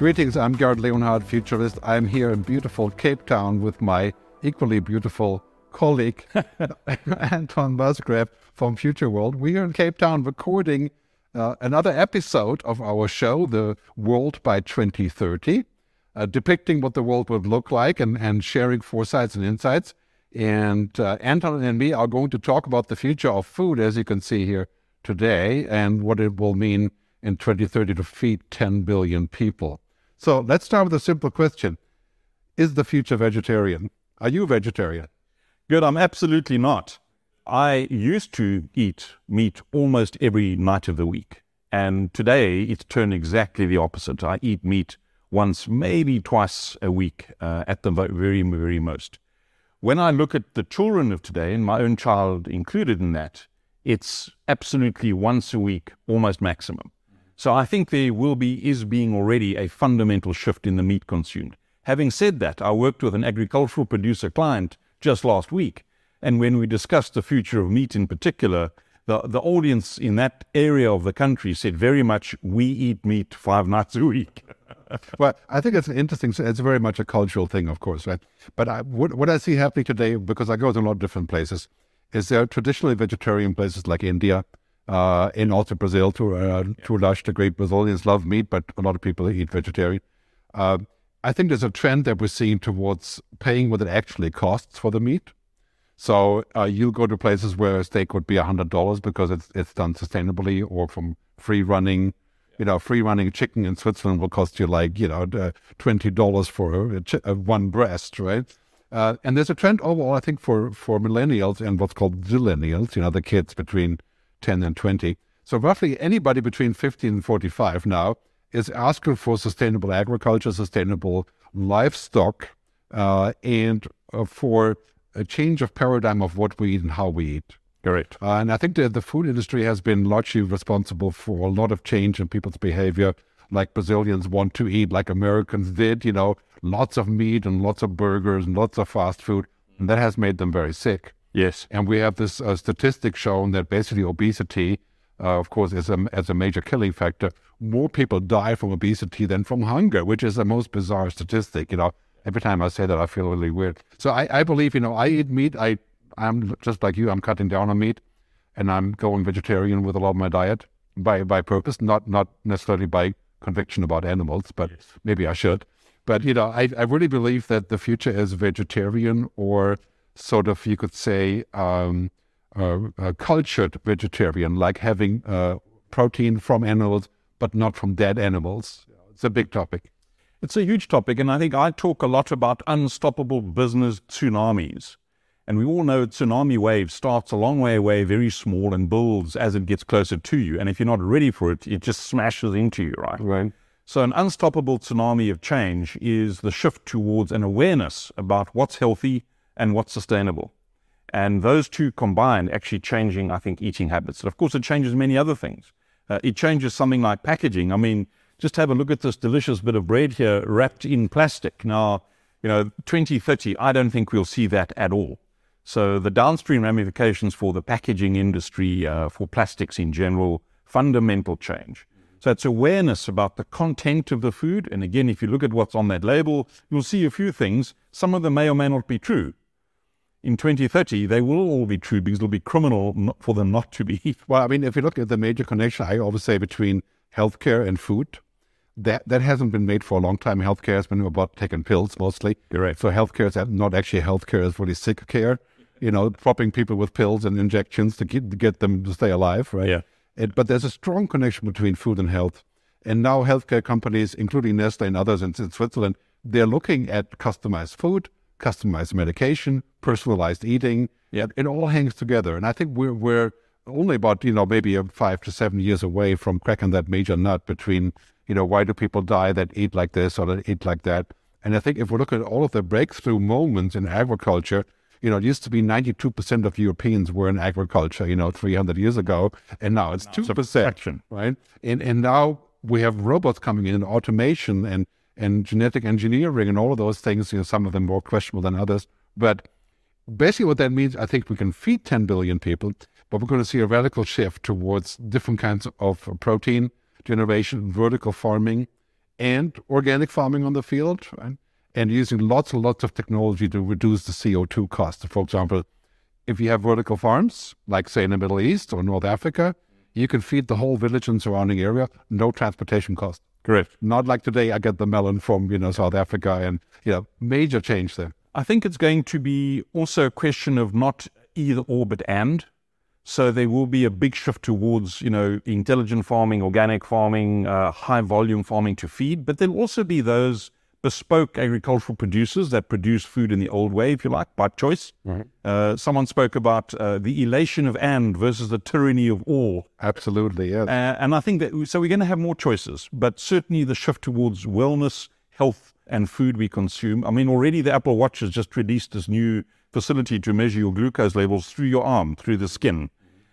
Greetings, I'm Gerd Leonhard, futurist. I'm here in beautiful Cape Town with my equally beautiful colleague, Anton Musgrave from Future World. We are in Cape Town recording uh, another episode of our show, The World by 2030, uh, depicting what the world would look like and, and sharing foresights and insights. And uh, Anton and me are going to talk about the future of food, as you can see here today, and what it will mean in 2030 to feed 10 billion people. So let's start with a simple question Is the future vegetarian? Are you vegetarian? Good, I'm absolutely not. I used to eat meat almost every night of the week. And today it's turned exactly the opposite. I eat meat once, maybe twice a week uh, at the very, very most. When I look at the children of today, and my own child included in that, it's absolutely once a week, almost maximum. So I think there will be, is being already a fundamental shift in the meat consumed. Having said that, I worked with an agricultural producer client just last week. And when we discussed the future of meat in particular, the, the audience in that area of the country said very much, we eat meat five nights a week. well, I think it's an interesting. It's very much a cultural thing, of course, right? But I, what, what I see happening today, because I go to a lot of different places, is there are traditionally vegetarian places like India, uh, and also Brazil to uh, to a large degree. Brazilians love meat, but a lot of people eat vegetarian. Uh, I think there's a trend that we're seeing towards paying what it actually costs for the meat. So uh, you'll go to places where a steak would be hundred dollars because it's it's done sustainably, or from free running. You know, free running chicken in Switzerland will cost you like you know twenty dollars for a, a, one breast, right? Uh, and there's a trend overall, I think, for for millennials and what's called zillennials. You know, the kids between 10 and 20. So roughly anybody between 15 and 45 now is asking for sustainable agriculture, sustainable livestock, uh, and uh, for a change of paradigm of what we eat and how we eat. Correct. Uh, and I think that the food industry has been largely responsible for a lot of change in people's behavior. Like Brazilians want to eat like Americans did, you know, lots of meat and lots of burgers and lots of fast food. And that has made them very sick. Yes. And we have this uh, statistic showing that basically obesity, uh, of course, is a, as a major killing factor. More people die from obesity than from hunger, which is the most bizarre statistic. You know, every time I say that, I feel really weird. So I, I believe, you know, I eat meat. I, I'm just like you. I'm cutting down on meat, and I'm going vegetarian with a lot of my diet by by purpose, not not necessarily by conviction about animals, but yes. maybe I should. But you know, I, I really believe that the future is vegetarian or sort of, you could say, um, uh, cultured vegetarian, like having uh, protein from animals, but not from dead animals. It's a big topic. It's a huge topic, and I think I talk a lot about unstoppable business tsunamis. And we all know a tsunami wave starts a long way away, very small, and builds as it gets closer to you. And if you're not ready for it, it just smashes into you, right? Right. So, an unstoppable tsunami of change is the shift towards an awareness about what's healthy, and what's sustainable. And those two combined actually changing, I think, eating habits. And of course, it changes many other things. Uh, it changes something like packaging. I mean, just have a look at this delicious bit of bread here wrapped in plastic. Now, you know, 2030, I don't think we'll see that at all. So the downstream ramifications for the packaging industry, uh, for plastics in general, fundamental change. So it's awareness about the content of the food. And again, if you look at what's on that label, you'll see a few things. Some of them may or may not be true in 2030, they will all be true because it'll be criminal for them not to be. Well, I mean, if you look at the major connection, I always say between healthcare and food, that that hasn't been made for a long time. Healthcare has been about taking pills mostly. Correct. So healthcare is not actually healthcare; it's really sick care. You know, propping people with pills and injections to get, to get them to stay alive, right? Yeah. It, but there's a strong connection between food and health. And now healthcare companies, including Nestle and others in, in Switzerland, they're looking at customized food, customized medication, personalized eating. Yeah. It all hangs together. And I think we're, we're only about, you know, maybe five to seven years away from cracking that major nut between, you know, why do people die that eat like this or that eat like that? And I think if we look at all of the breakthrough moments in agriculture, you know, it used to be 92% of Europeans were in agriculture, you know, 300 years ago, and now it's 2%, right? And, and now we have robots coming in, automation and and genetic engineering and all of those things. You know, some of them more questionable than others. But basically, what that means, I think we can feed 10 billion people, but we're going to see a radical shift towards different kinds of protein generation, vertical farming, and organic farming on the field, right? and using lots and lots of technology to reduce the CO2 cost. For example, if you have vertical farms, like say in the Middle East or North Africa, you can feed the whole village and surrounding area, no transportation cost. Correct. Not like today, I get the melon from you know South Africa, and you know major change there. I think it's going to be also a question of not either or but and. So there will be a big shift towards, you know, intelligent farming, organic farming, uh, high volume farming to feed. But there'll also be those bespoke agricultural producers that produce food in the old way, if you like, by choice. Right. Uh, someone spoke about uh, the elation of and versus the tyranny of all. Absolutely, yeah. Uh, and I think that so we're going to have more choices, but certainly the shift towards wellness, health, and food we consume. I mean, already the Apple Watch has just released this new facility to measure your glucose levels through your arm, through the skin.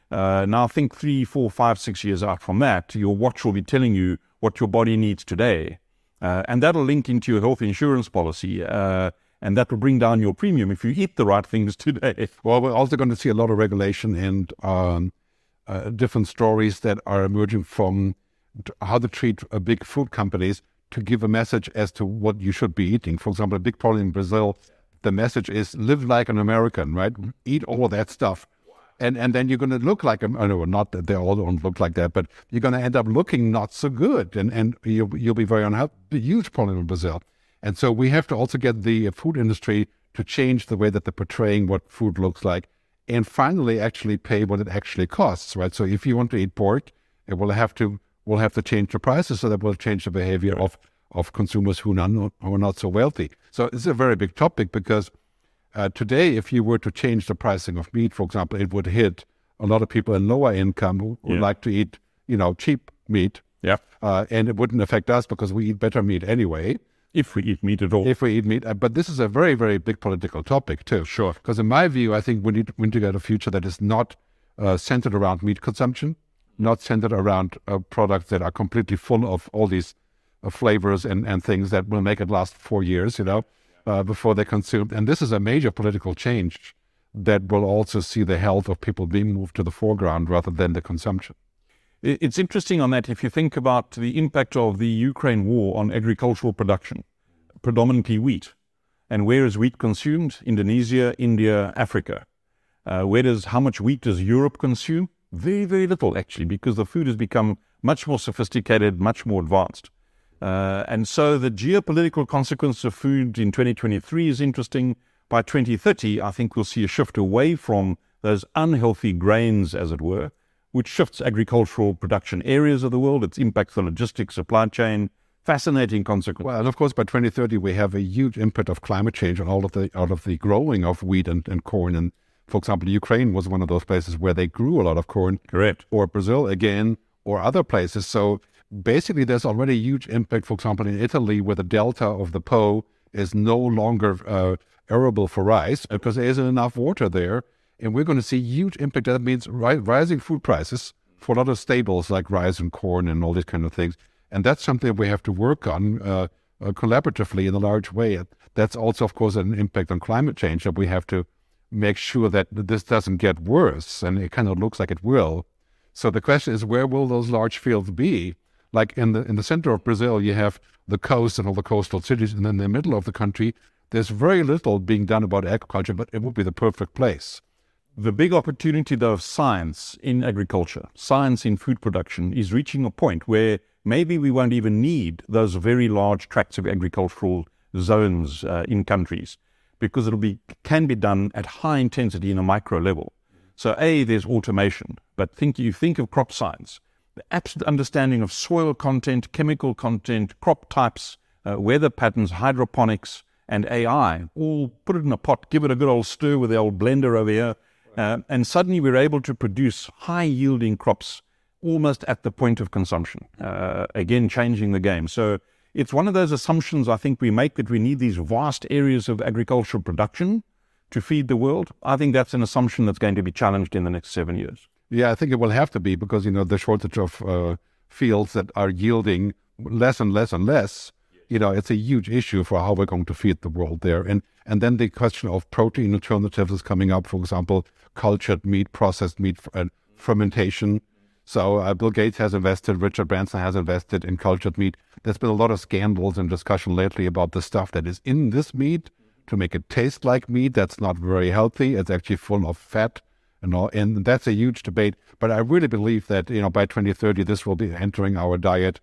Uh, now, I think three, four, five, six years out from that, your watch will be telling you what your body needs today. Uh, and that'll link into your health insurance policy. Uh, and that will bring down your premium if you eat the right things today. Well, we're also going to see a lot of regulation and um, uh, different stories that are emerging from how to treat uh, big food companies to give a message as to what you should be eating. For example, a big problem in Brazil, the message is live like an American, right? Eat all of that stuff. And, and then you're going to look like, um, a, know not that they all don't look like that, but you're going to end up looking not so good. And, and you'll, you'll be very unhappy. Huge problem in Brazil. And so we have to also get the uh, food industry to change the way that they're portraying what food looks like and finally actually pay what it actually costs, right? So if you want to eat pork, it will have to will have to change the prices so that will change the behavior of of consumers who are not, who are not so wealthy. So it's a very big topic because uh, today, if you were to change the pricing of meat, for example, it would hit a lot of people in lower income who, who yeah. like to eat, you know, cheap meat. Yeah. Uh, and it wouldn't affect us because we eat better meat anyway. If we eat meat at all. If we eat meat. Uh, but this is a very, very big political topic, too. Sure. Because in my view, I think we need, we need to get a future that is not uh, centered around meat consumption, not centered around uh, products that are completely full of all these uh, flavors and, and things that will make it last four years, you know, uh, before they consume. And this is a major political change that will also see the health of people being moved to the foreground rather than the consumption. It's interesting on that if you think about the impact of the Ukraine war on agricultural production, predominantly wheat. And where is wheat consumed? Indonesia, India, Africa. Uh, where does how much wheat does Europe consume? Very, very little actually, because the food has become much more sophisticated, much more advanced. Uh, and so the geopolitical consequence of food in 2023 is interesting. By 2030, I think we'll see a shift away from those unhealthy grains, as it were, which shifts agricultural production areas of the world, It impacts the logistics, supply chain, fascinating consequence. Well, and of course, by 2030, we have a huge impact of climate change on all of the out of the growing of wheat and, and corn. And for example, Ukraine was one of those places where they grew a lot of corn. Correct. Or Brazil again, or other places. So basically, there's already a huge impact. For example, in Italy, where the delta of the Po is no longer uh, arable for rice because there isn't enough water there, and we're going to see huge impact. That means ri- rising food prices for a lot of staples like rice and corn and all these kind of things. And that's something we have to work on uh, uh, collaboratively in a large way. That's also, of course, an impact on climate change that we have to make sure that this doesn't get worse. And it kind of looks like it will. So the question is, where will those large fields be? Like in the in the center of Brazil, you have the coast and all the coastal cities, and then in the middle of the country, there's very little being done about agriculture, but it would be the perfect place. The big opportunity, though, of science in agriculture, science in food production, is reaching a point where maybe we won't even need those very large tracts of agricultural zones uh, in countries because it'll be can be done at high intensity in a micro level. So, a there's automation, but think you think of crop science, the absolute understanding of soil content, chemical content, crop types, uh, weather patterns, hydroponics, and AI. All put it in a pot, give it a good old stir with the old blender over here, uh, and suddenly we're able to produce high yielding crops almost at the point of consumption. Uh, again, changing the game. So it's one of those assumptions I think we make that we need these vast areas of agricultural production to feed the world. I think that's an assumption that's going to be challenged in the next seven years. Yeah, I think it will have to be because you know the shortage of uh, fields that are yielding less and less and less. You know, it's a huge issue for how we're going to feed the world there. And and then the question of protein alternatives is coming up. For example, cultured meat, processed meat, and fermentation. So uh, Bill Gates has invested, Richard Branson has invested in cultured meat. There's been a lot of scandals and discussion lately about the stuff that is in this meat to make it taste like meat. That's not very healthy. It's actually full of fat, you know, and that's a huge debate. But I really believe that you know by 2030 this will be entering our diet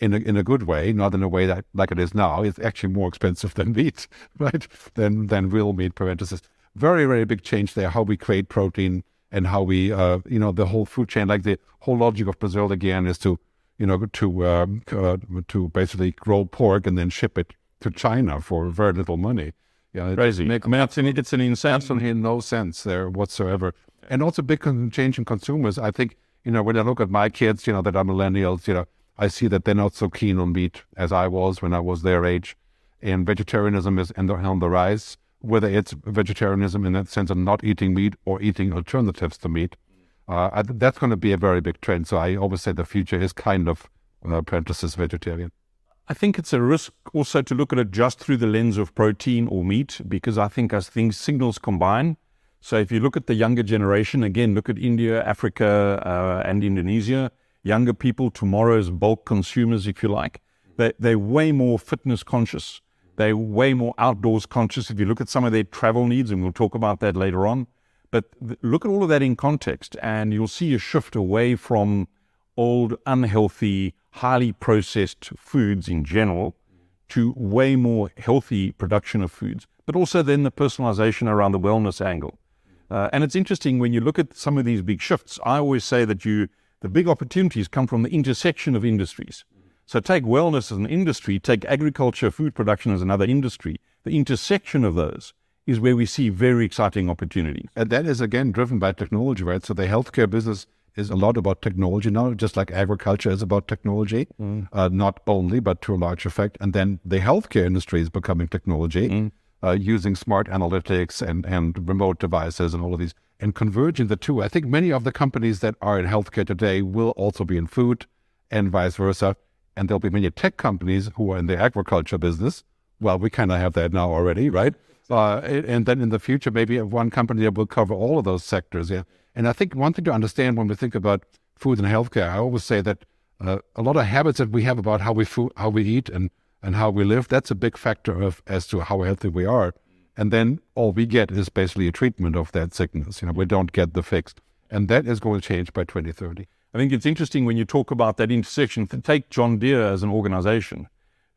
in a, in a good way, not in a way that like it is now. It's actually more expensive than meat, right? Than than real meat. Parenthesis. Very very big change there. How we create protein and how we, uh, you know, the whole food chain. Like the whole logic of Brazil again is to, you know, to um, uh, to basically grow pork and then ship it to China for very little money. Yeah, crazy. It's an, it's an insane. Absolutely no sense there whatsoever. And also big change in consumers. I think you know when I look at my kids, you know, that are millennials, you know, I see that they're not so keen on meat as I was when I was their age, and vegetarianism is on the, on the rise whether it's vegetarianism in that sense of not eating meat or eating alternatives to meat. Uh, I, that's going to be a very big trend. So I always say the future is kind of uh, apprentices vegetarian. I think it's a risk also to look at it just through the lens of protein or meat, because I think as things signals combine. So if you look at the younger generation, again, look at India, Africa, uh, and Indonesia, younger people, tomorrow's bulk consumers, if you like, they, they're way more fitness conscious. They're way more outdoors conscious if you look at some of their travel needs, and we'll talk about that later on. But th- look at all of that in context, and you'll see a shift away from old, unhealthy, highly processed foods in general to way more healthy production of foods, but also then the personalization around the wellness angle. Uh, and it's interesting when you look at some of these big shifts. I always say that you the big opportunities come from the intersection of industries. So take wellness as an industry, take agriculture, food production as another industry. The intersection of those is where we see very exciting opportunities. And that is again driven by technology, right? So the healthcare business is a lot about technology now, just like agriculture is about technology, mm. uh, not only, but to a large effect. And then the healthcare industry is becoming technology, mm. Uh, using smart analytics and, and remote devices and all of these, and converging the two. I think many of the companies that are in healthcare today will also be in food and vice versa and there'll be many tech companies who are in the agriculture business. Well, we kind of have that now already, right? Uh, and then in the future, maybe one company that will cover all of those sectors. Yeah. And I think one thing to understand when we think about food and healthcare, I always say that uh, a lot of habits that we have about how we food, how we eat, and and how we live, that's a big factor of as to how healthy we are. And then all we get is basically a treatment of that sickness. You know, we don't get the fix, and that is going to change by 2030. I think it's interesting when you talk about that intersection. Take John Deere as an organization,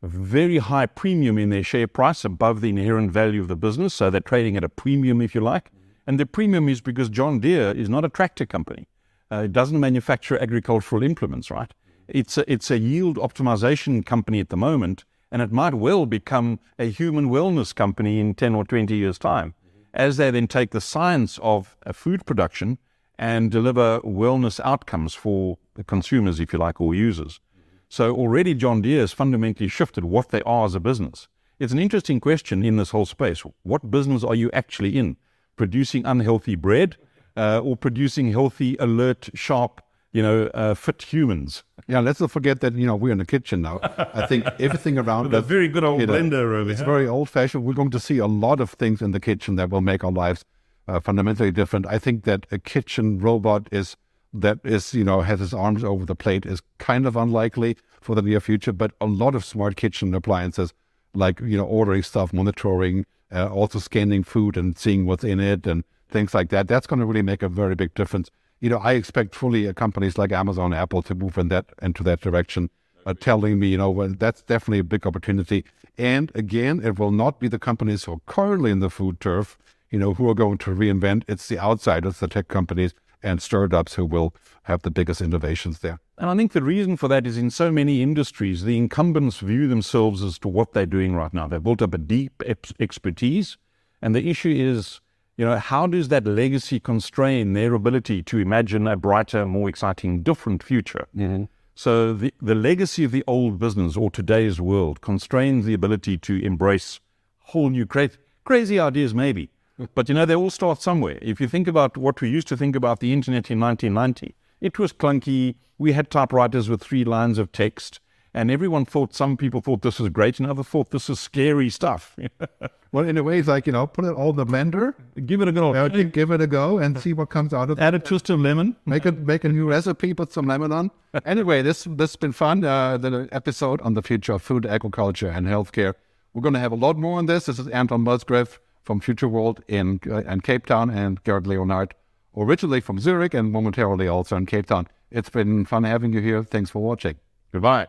very high premium in their share price above the inherent value of the business. So they're trading at a premium, if you like. And the premium is because John Deere is not a tractor company. Uh, it doesn't manufacture agricultural implements, right? It's a, it's a yield optimization company at the moment, and it might well become a human wellness company in 10 or 20 years' time. As they then take the science of food production and deliver wellness outcomes for the consumers, if you like, or users. So already John Deere has fundamentally shifted what they are as a business. It's an interesting question in this whole space. What business are you actually in? Producing unhealthy bread uh, or producing healthy, alert, sharp, you know, uh, fit humans? Yeah, let's not forget that, you know, we're in the kitchen now. I think everything around With a very good old blender know, over It's here. very old fashioned. We're going to see a lot of things in the kitchen that will make our lives uh, fundamentally different. I think that a kitchen robot is that is you know has his arms over the plate is kind of unlikely for the near future. But a lot of smart kitchen appliances, like you know ordering stuff, monitoring, uh, also scanning food and seeing what's in it and things like that, that's going to really make a very big difference. You know, I expect fully uh, companies like Amazon, Apple to move in that into that direction. Uh, telling me, you know, well, that's definitely a big opportunity. And again, it will not be the companies who are currently in the food turf you know, who are going to reinvent. It's the outsiders, the tech companies and startups who will have the biggest innovations there. And I think the reason for that is in so many industries, the incumbents view themselves as to what they're doing right now. They've built up a deep expertise. And the issue is, you know, how does that legacy constrain their ability to imagine a brighter, more exciting, different future? Mm-hmm. So the, the legacy of the old business or today's world constrains the ability to embrace whole new cra- crazy ideas, maybe. But you know, they all start somewhere. If you think about what we used to think about the internet in 1990, it was clunky. We had typewriters with three lines of text. And everyone thought some people thought this was great, and others thought this was scary stuff. well, in a way, it's like you know, put it all in the blender, give it a go, uh, give it a go, and see what comes out of it. Add a twist of lemon, make it make a new recipe, put some lemon on. anyway, this this has been fun. Uh, the episode on the future of food, agriculture, and healthcare. We're going to have a lot more on this. This is Anton Musgrave from Future World in, uh, in Cape Town and Gerd Leonhard originally from Zurich and momentarily also in Cape Town. It's been fun having you here. Thanks for watching. Goodbye.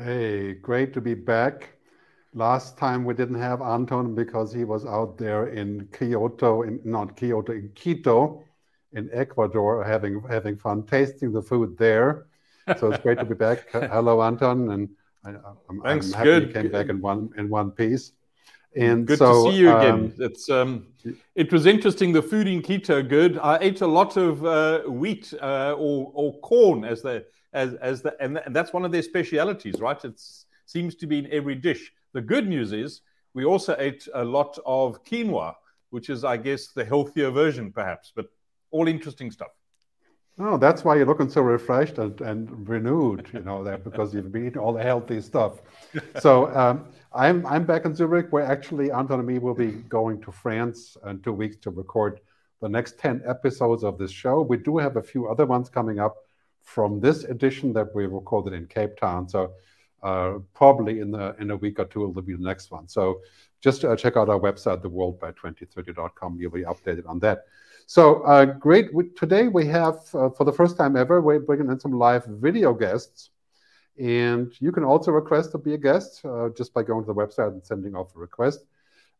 Hey, great to be back. Last time we didn't have Anton because he was out there in Kyoto, in not Kyoto, in Quito, in Ecuador, having having fun tasting the food there. So it's great to be back. Hello, Anton, and I, am Thanks. I'm happy Good. you came back in one in one piece. And good so, to see you again. Um, it's um, it was interesting. The food in Quito, good. I ate a lot of uh, wheat uh, or or corn as the as as the and, and that's one of their specialities, right? It seems to be in every dish. The good news is we also ate a lot of quinoa, which is, I guess, the healthier version, perhaps. But all interesting stuff. Oh, that's why you're looking so refreshed and, and renewed, you know, that because you've been eating all the healthy stuff. So um, I'm I'm back in Zurich, where actually Anton and me will be going to France in two weeks to record the next 10 episodes of this show. We do have a few other ones coming up from this edition that we recorded in Cape Town. So uh, probably in the in a week or two it'll be the next one. So just uh, check out our website, theworldby2030.com. You'll be updated on that. So uh, great. We, today we have, uh, for the first time ever, we're bringing in some live video guests. And you can also request to be a guest uh, just by going to the website and sending off a request.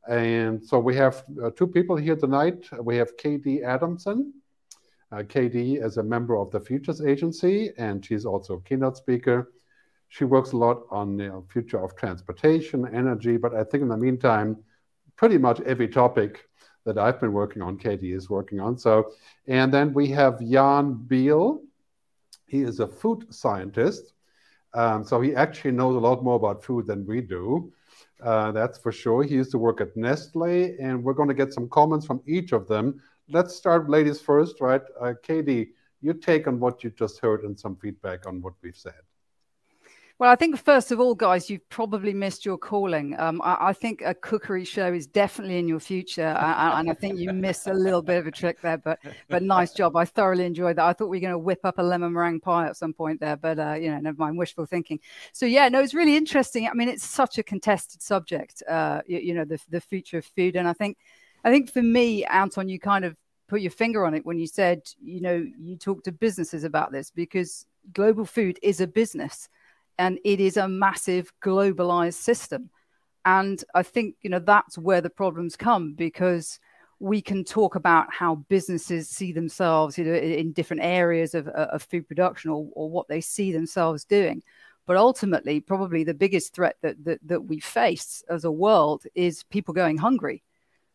And so we have uh, two people here tonight. We have KD Adamson. Uh, KD is a member of the Futures Agency, and she's also a keynote speaker. She works a lot on the you know, future of transportation, energy, but I think in the meantime, pretty much every topic that I've been working on, KD is working on. So, and then we have Jan Biehl. He is a food scientist. Um, so he actually knows a lot more about food than we do. Uh, that's for sure. He used to work at Nestle, and we're going to get some comments from each of them. Let's start, ladies first, right? Uh, KD, your take on what you just heard and some feedback on what we've said. Well, I think first of all, guys, you've probably missed your calling. Um, I, I, think a cookery show is definitely in your future, and I think you missed a little bit of a trick there. But but nice job. I thoroughly enjoyed that. I thought we were going to whip up a lemon meringue pie at some point there, but uh, you know, never mind. Wishful thinking. So yeah, no, it's really interesting. I mean, it's such a contested subject. Uh, you, you know, the the future of food, and I think I think for me, Anton, you kind of put your finger on it when you said, you know, you talk to businesses about this because global food is a business and it is a massive globalized system. And I think, you know, that's where the problems come because we can talk about how businesses see themselves you know, in different areas of, of food production or, or what they see themselves doing. But ultimately, probably the biggest threat that, that, that we face as a world is people going hungry.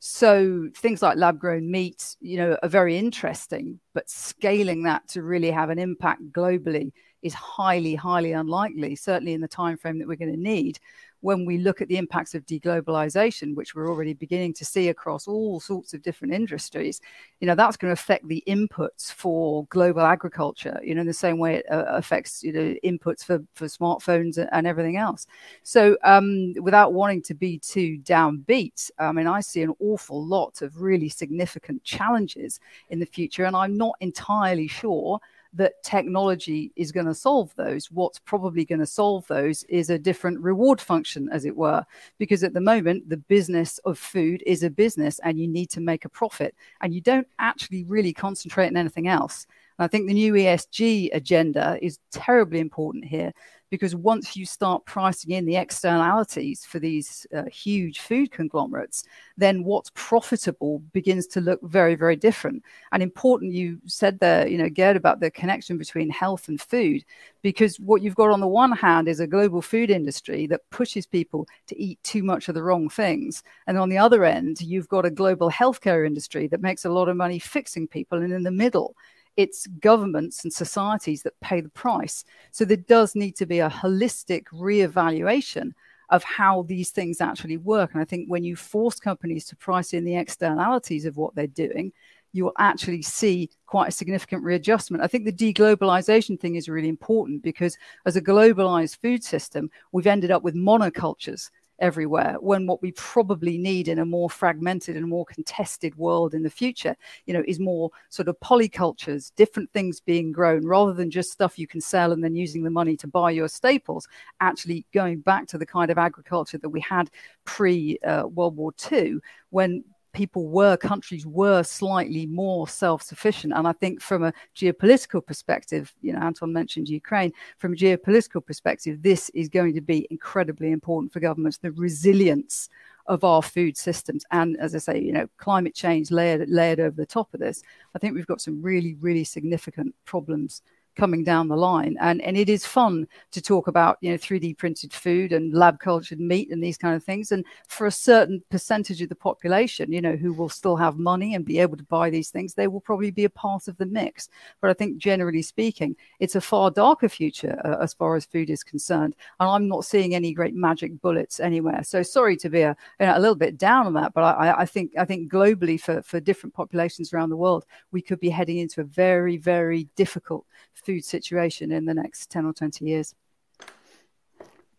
So things like lab grown meat, you know, are very interesting, but scaling that to really have an impact globally is highly, highly unlikely, certainly in the time frame that we're going to need when we look at the impacts of deglobalization, which we're already beginning to see across all sorts of different industries, you know, that's going to affect the inputs for global agriculture, you know, in the same way it uh, affects, you know, inputs for, for smartphones and everything else. So um, without wanting to be too downbeat, I mean, I see an awful lot of really significant challenges in the future, and I'm not entirely sure that technology is going to solve those. What's probably going to solve those is a different reward function, as it were, because at the moment, the business of food is a business and you need to make a profit and you don't actually really concentrate on anything else. And I think the new ESG agenda is terribly important here because once you start pricing in the externalities for these uh, huge food conglomerates, then what's profitable begins to look very, very different. And important, you said there, you know, Gerd, about the connection between health and food, because what you've got on the one hand is a global food industry that pushes people to eat too much of the wrong things. And on the other end, you've got a global healthcare industry that makes a lot of money fixing people. And in the middle, it's governments and societies that pay the price. So there does need to be a holistic reevaluation of how these things actually work. And I think when you force companies to price in the externalities of what they're doing, you will actually see quite a significant readjustment. I think the deglobalization thing is really important because as a globalized food system, we've ended up with monocultures everywhere when what we probably need in a more fragmented and more contested world in the future you know is more sort of polycultures different things being grown rather than just stuff you can sell and then using the money to buy your staples actually going back to the kind of agriculture that we had pre uh, world war ii when people were, countries were slightly more self sufficient. And I think from a geopolitical perspective, you know, Anton mentioned Ukraine, from a geopolitical perspective, this is going to be incredibly important for governments, the resilience of our food systems. And as I say, you know, climate change layered, layered over the top of this, I think we've got some really, really significant problems coming down the line. And and it is fun to talk about you know 3D printed food and lab cultured meat and these kind of things. And for a certain percentage of the population, you know, who will still have money and be able to buy these things, they will probably be a part of the mix. But I think generally speaking, it's a far darker future uh, as far as food is concerned. And I'm not seeing any great magic bullets anywhere. So sorry to be a, you know, a little bit down on that, but I, I think I think globally for for different populations around the world, we could be heading into a very very difficult food situation in the next 10 or 20 years.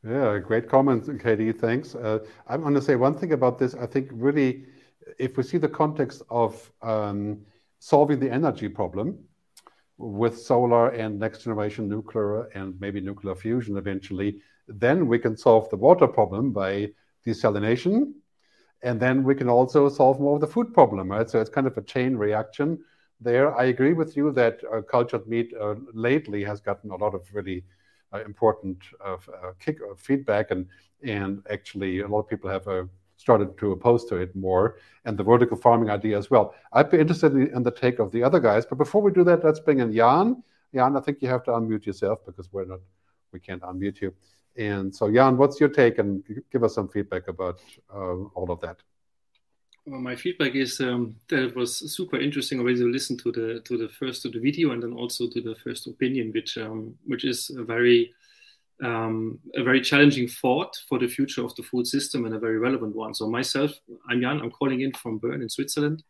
Yeah, great comments, KD. Thanks. Uh, I'm going to say one thing about this. I think really, if we see the context of um, solving the energy problem with solar and next generation nuclear and maybe nuclear fusion eventually, then we can solve the water problem by desalination. And then we can also solve more of the food problem, right? So it's kind of a chain reaction there. I agree with you that uh, cultured meat uh, lately has gotten a lot of really uh, important uh, uh, kick uh, feedback, and and actually a lot of people have started to oppose to it more, and the vertical farming idea as well. I'd be interested in, the take of the other guys, but before we do that, let's bring in Jan. Jan, I think you have to unmute yourself because we're not, we can't unmute you. And so, Jan, what's your take, and give us some feedback about all of that. Well, my feedback is um, that it was super interesting already to listen to the to the first to the video and then also to the first opinion, which um, which is a very um, a very challenging thought for the future of the food system and a very relevant one. So myself, I'm Jan. I'm calling in from Bern in Switzerland,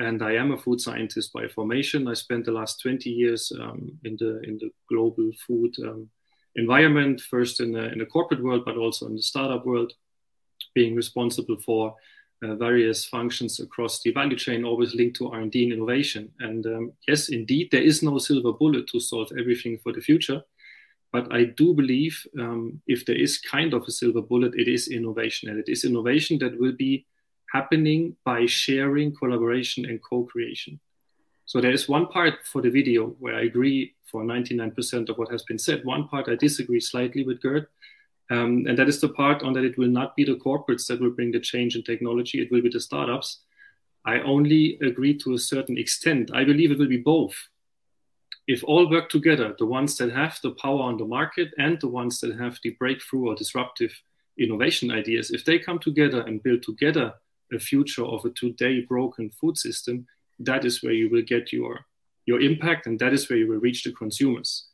and I am a food scientist by formation. I spent the last 20 years um, in the in the global food um, environment, first in the in the corporate world, but also in the startup world, being responsible for uh, various functions across the value chain, always linked to R&D and innovation. And um, yes, indeed, there is no silver bullet to solve everything for the future. But I do believe um, if there is kind of a silver bullet, it is innovation. And it is innovation that will be happening by sharing, collaboration, and co creation. So there is one part for the video where I agree for 99% of what has been said. One part I disagree slightly with Gerd. Um, and that is the part on that it will not be the corporates that will bring the change in technology, it will be the startups. I only agree to a certain extent. I believe it will be both. If all work together, the ones that have the power on the market and the ones that have the breakthrough or disruptive innovation ideas, if they come together and build together a future of a today broken food system, that is where you will get your, your impact and that is where you will reach the consumers.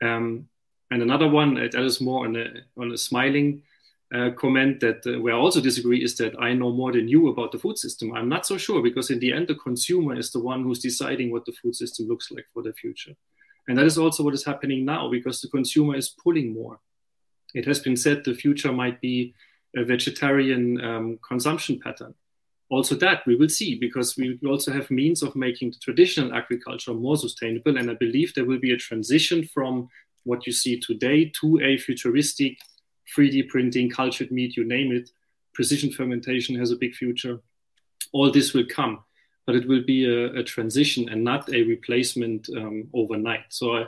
Um, and another one that is more on a, on a smiling uh, comment that uh, where I also disagree is that I know more than you about the food system. I'm not so sure because in the end, the consumer is the one who's deciding what the food system looks like for the future. And that is also what is happening now because the consumer is pulling more. It has been said the future might be a vegetarian um, consumption pattern. Also, that we will see because we also have means of making the traditional agriculture more sustainable. And I believe there will be a transition from what you see today to a futuristic 3D printing, cultured meat, you name it. Precision fermentation has a big future. All this will come, but it will be a, a transition and not a replacement um, overnight. So I,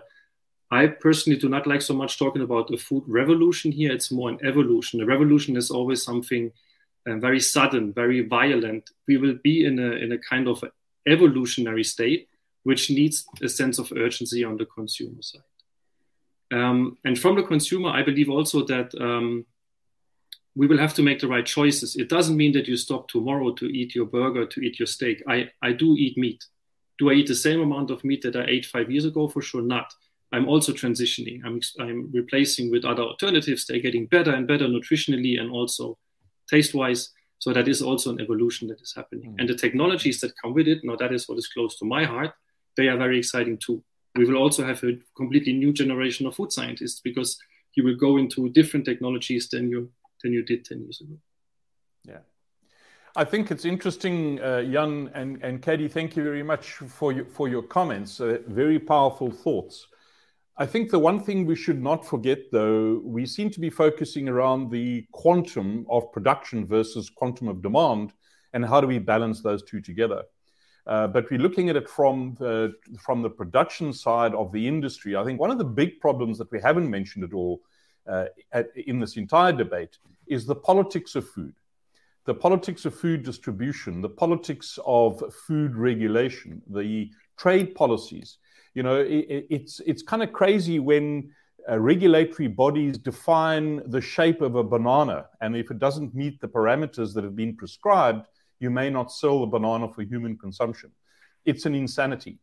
I personally do not like so much talking about a food revolution here. It's more an evolution. A revolution is always something uh, very sudden, very violent. We will be in a, in a kind of evolutionary state, which needs a sense of urgency on the consumer side. Um, and from the consumer, I believe also that um, we will have to make the right choices. It doesn't mean that you stop tomorrow to eat your burger, to eat your steak. I, I do eat meat. Do I eat the same amount of meat that I ate five years ago? For sure not. I'm also transitioning. I'm, I'm replacing with other alternatives. They're getting better and better nutritionally and also taste wise. So that is also an evolution that is happening. Mm. And the technologies that come with it, now that is what is close to my heart, they are very exciting too. We will also have a completely new generation of food scientists because you will go into different technologies than you than you did 10 years ago. Yeah. I think it's interesting, uh, Jan and, and KD, thank you very much for your, for your comments. Uh, very powerful thoughts. I think the one thing we should not forget, though, we seem to be focusing around the quantum of production versus quantum of demand, and how do we balance those two together? Uh, but we're looking at it from the, from the production side of the industry. I think one of the big problems that we haven't mentioned at all uh, at, in this entire debate is the politics of food, the politics of food distribution, the politics of food regulation, the trade policies. You know, it, it's it's kind of crazy when uh, regulatory bodies define the shape of a banana, and if it doesn't meet the parameters that have been prescribed, you may not sell the banana for human consumption. It's an insanity.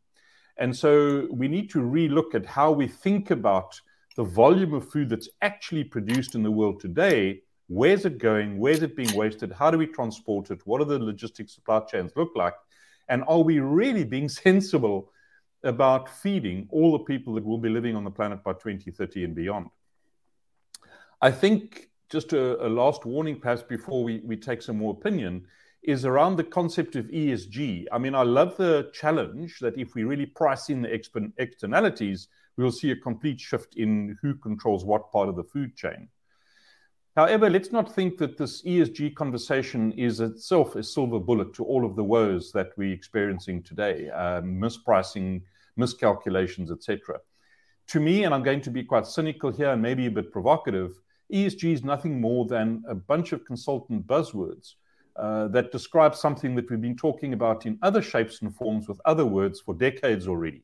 And so we need to relook at how we think about the volume of food that's actually produced in the world today. Where's it going? Where's it being wasted? How do we transport it? What do the logistics supply chains look like? And are we really being sensible about feeding all the people that will be living on the planet by 2030 and beyond? I think just a, a last warning, perhaps, before we, we take some more opinion, is around the concept of ESG. I mean, I love the challenge that if we really price in the externalities, we'll see a complete shift in who controls what part of the food chain. However, let's not think that this ESG conversation is itself a silver bullet to all of the woes that we're experiencing today, um, mispricing, miscalculations, etc. To me, and I'm going to be quite cynical here and maybe a bit provocative, ESG is nothing more than a bunch of consultant buzzwords uh, that describes something that we've been talking about in other shapes and forms with other words for decades already.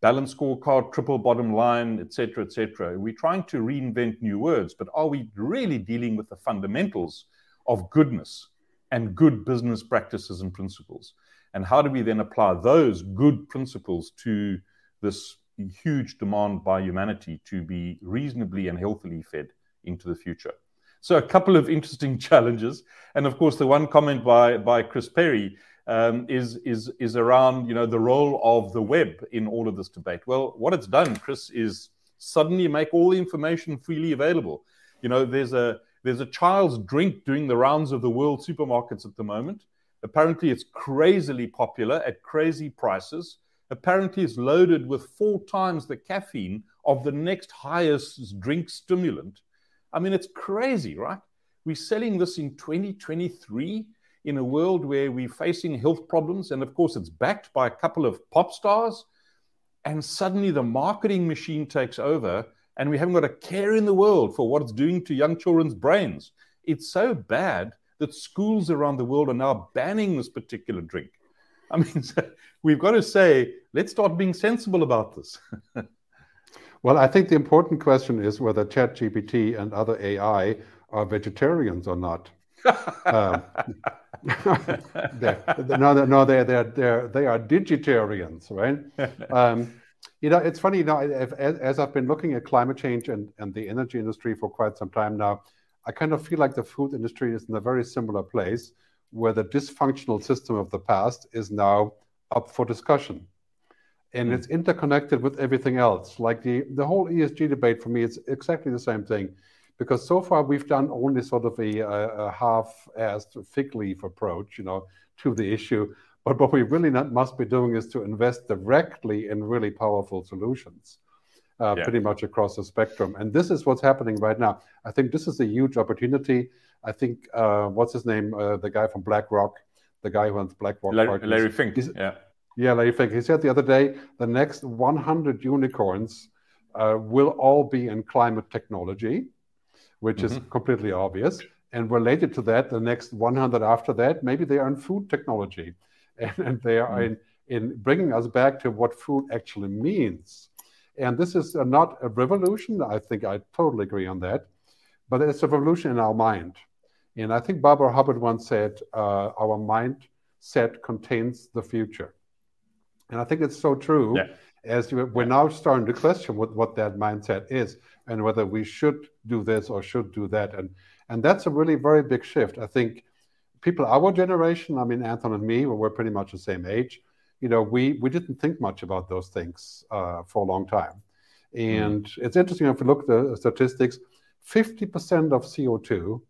Balance scorecard, triple bottom line, etc., etc. We're trying to reinvent new words, but are we really dealing with the fundamentals of goodness and good business practices and principles? And how do we then apply those good principles to this huge demand by humanity to be reasonably and healthily fed into the future? So a couple of interesting challenges, and of course the one comment by by Chris Perry um, is is is around you know the role of the web in all of this debate. Well, what it's done, Chris, is suddenly make all the information freely available. You know, there's a there's a child's drink doing the rounds of the world supermarkets at the moment. Apparently, it's crazily popular at crazy prices. Apparently, it's loaded with four times the caffeine of the next highest drink stimulant. I mean, it's crazy, right? We're selling this in 2023 in a world where we're facing health problems. And of course, it's backed by a couple of pop stars. And suddenly the marketing machine takes over, and we haven't got a care in the world for what it's doing to young children's brains. It's so bad that schools around the world are now banning this particular drink. I mean, so we've got to say, let's start being sensible about this. Well, I think the important question is whether ChatGPT and other AI are vegetarians or not. um, they're, no, no, they're, they're, they're, they are digitarians, right? Um, you know, it's funny, you know, as, as, I've been looking at climate change and, and the energy industry for quite some time now, I kind of feel like the food industry is in a very similar place where the dysfunctional system of the past is now up for discussion and it's interconnected with everything else. Like the, the whole ESG debate for me, it's exactly the same thing. Because so far we've done only sort of a, a half-assed fig leaf approach, you know, to the issue. But what we really not, must be doing is to invest directly in really powerful solutions, uh, yeah. pretty much across the spectrum. And this is what's happening right now. I think this is a huge opportunity. I think uh, what's his name, uh, the guy from BlackRock, the guy who owns BlackRock. Larry, Larry Fink. Yeah. Yeah, Larry Fink. He said the other day the next 100 unicorns uh, will all be in climate technology, which mm-hmm. is completely obvious. And related to that, the next 100 after that, maybe they are in food technology. And, and they are mm-hmm. in, in bringing us back to what food actually means. And this is not a revolution. I think I totally agree on that. But it's a revolution in our mind. And I think Barbara Hubbard once said, uh, our mindset contains the future. And I think it's so true. Yeah. As you, we're now starting to question what, what that mindset is and whether we should do this or should do that. And and that's a really very big shift. I think people our generation, I mean, Anton and me, we're pretty much the same age. You know, we we didn't think much about those things uh, for a long time. And mm. it's interesting if you look at the statistics, 50% of CO2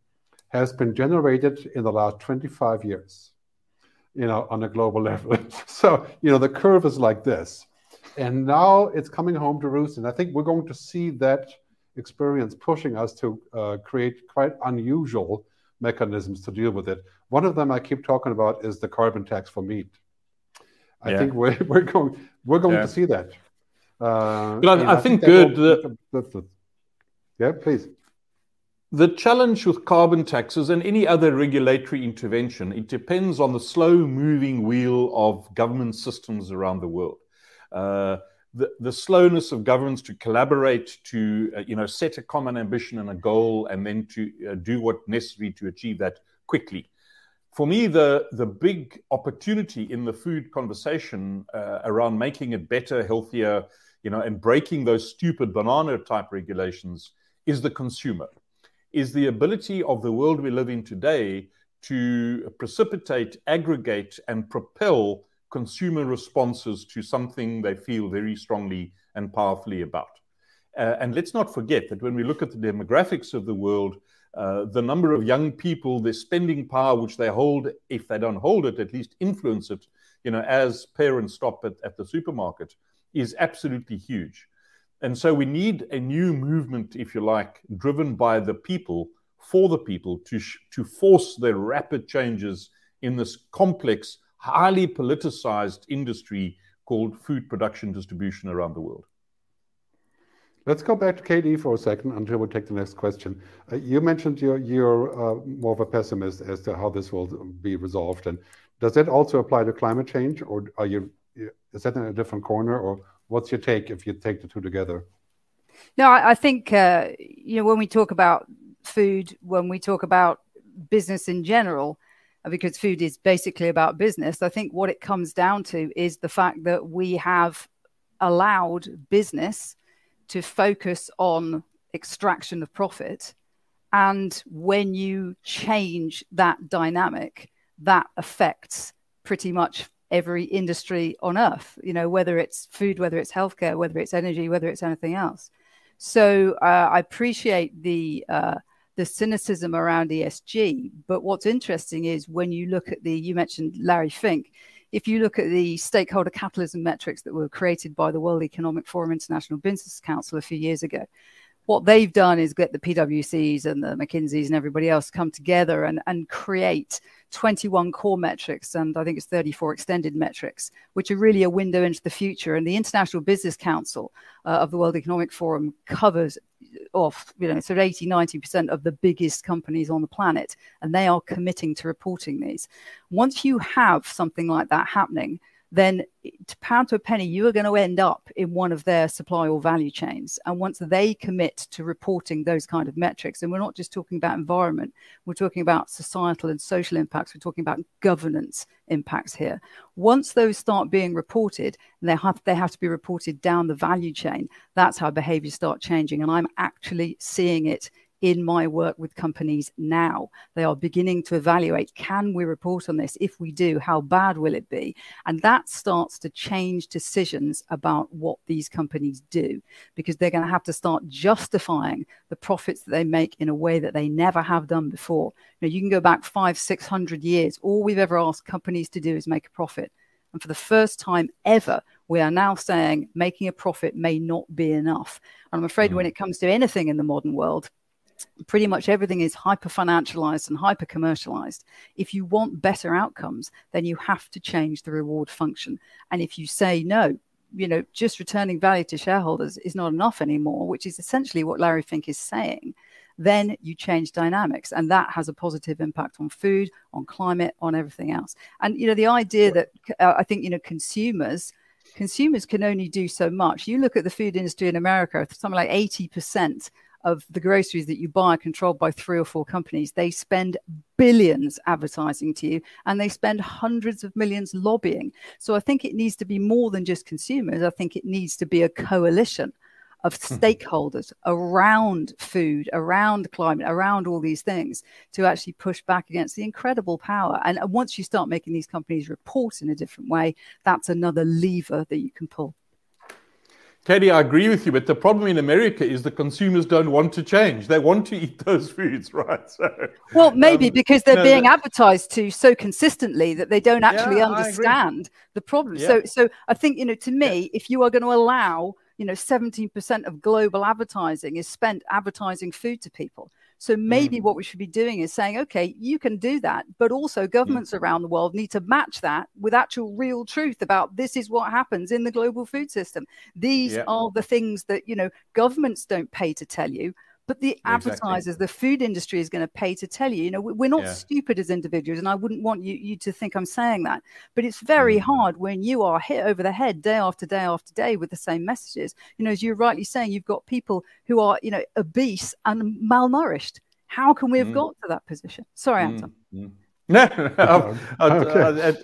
has been generated in the last 25 years, you know, on a global level. so, you know, the curve is like this. And now it's coming home to roost. And I think we're going to see that experience pushing us to uh, create quite unusual mechanisms to deal with it. One of them I keep talking about is the carbon tax for meat. I yeah. think we're, we're going we're going yeah. to see that. Uh, but I, I, I, think, think good. That, yeah, please. The challenge with carbon taxes and any other regulatory intervention, it depends on the slow moving wheel of government systems around the world. Uh, the, the slowness of governments to collaborate, to uh, you know set a common ambition and a goal, and then to uh, do what necessary to achieve that quickly. For me, the the big opportunity in the food conversation uh, around making it better, healthier, you know, and breaking those stupid banana type regulations is the consumer is the ability of the world we live in today to precipitate, aggregate, and propel consumer responses to something they feel very strongly and powerfully about. Uh, and let's not forget that when we look at the demographics of the world, uh, the number of young people, their spending power, which they hold, if they don't hold it, at least influence it, you know, as parents stop at, at the supermarket, is absolutely huge. And so we need a new movement, if you like, driven by the people, for the people, to, to force the rapid changes in this complex, highly politicized industry called food production distribution around the world. Let's go back to KD for a second until we take the next question. Uh, you mentioned you're, you're uh, more of a pessimist as to how this will be resolved. And does that also apply to climate change, or are you is that in a different corner, or What's your take if you take the two together? No, I, I think uh, you know when we talk about food, when we talk about business in general, uh, because food is basically about business. I think what it comes down to is the fact that we have allowed business to focus on extraction of profit. And when you change that dynamic, that affects pretty much every industry on earth, you know, whether it's food, whether it's healthcare, whether it's energy, whether it's anything else. So uh, I appreciate the uh, the cynicism around ESG, but what's interesting is when you look at the you mentioned Larry Fink. If you look at the stakeholder capitalism metrics that were created by the World Economic Forum International Business Council a few years ago, what they've done is get the PwCs and the McKinseys and everybody else come together and, and create 21 core metrics and I think it's 34 extended metrics, which are really a window into the future. And the International Business Council uh, of the World Economic Forum covers off, you know, sort of 80, 90% of the biggest companies on the planet, and they are committing to reporting these. Once you have something like that happening, then to pound to a penny, you are going to end up in one of their supply or value chains. And once they commit to reporting those kind of metrics, and we're not just talking about environment, we're talking about societal and social impacts, we're talking about governance impacts here. Once those start being reported, and they have they have to be reported down the value chain, that's how behaviors start changing. And I'm actually seeing it in my work with companies now. They are beginning to evaluate can we report on this? If we do, how bad will it be? And that starts to change decisions about what these companies do because they're going to have to start justifying the profits that they make in a way that they never have done before. You, know, you can go back five, six hundred years. All we've ever asked companies to do is make a profit. And for the first time ever, we are now saying making a profit may not be enough. And I'm afraid mm. when it comes to anything in the modern world, pretty much everything is hyper financialized and hyper commercialized. If you want better outcomes, then you have to change the reward function. And if you say no, you know, just returning value to shareholders is not enough anymore, which is essentially what Larry Fink is saying, then you change dynamics. And that has a positive impact on food, on climate, on everything else. And, you know, the idea that uh, I think, you know, consumers, consumers can only do so much. You look at the food industry in America, something like 80% of the groceries that you buy are controlled by three or four companies. They spend billions advertising to you and they spend hundreds of millions lobbying. So I think it needs to be more than just consumers. I think it needs to be a coalition of hmm. stakeholders around food, around climate, around all these things to actually push back against the incredible power. And once you start making these companies report in a different way, that's another lever that you can pull. KD, I agree with you, but the problem in America is the consumers don't want to change. They want to eat those foods, right? So, well, maybe um, because they're no, being advertised to so consistently that they don't actually yeah, understand the problem. Yeah. So, so I think you know, to me, yeah. if you are going to allow, you know, seventeen percent of global advertising is spent advertising food to people, so maybe mm. what we should be doing is saying, okay, you can do that, but also governments mm. around the world need to match that with actual real truth about this is what happens in the global food system. These yeah. are the things that, you know, governments don't pay to tell you, but the advertisers, exactly. the food industry is going to pay to tell you. You know, we're not yeah. stupid as individuals, and I wouldn't want you, you to think I'm saying that. But it's very mm. hard when you are hit over the head day after day after day with the same messages. You know, as you're rightly saying, you've got people who are, you know, obese and malnourished. How can we have mm. got to that position? Sorry, mm. Anton. Mm. No, I, I, I, I,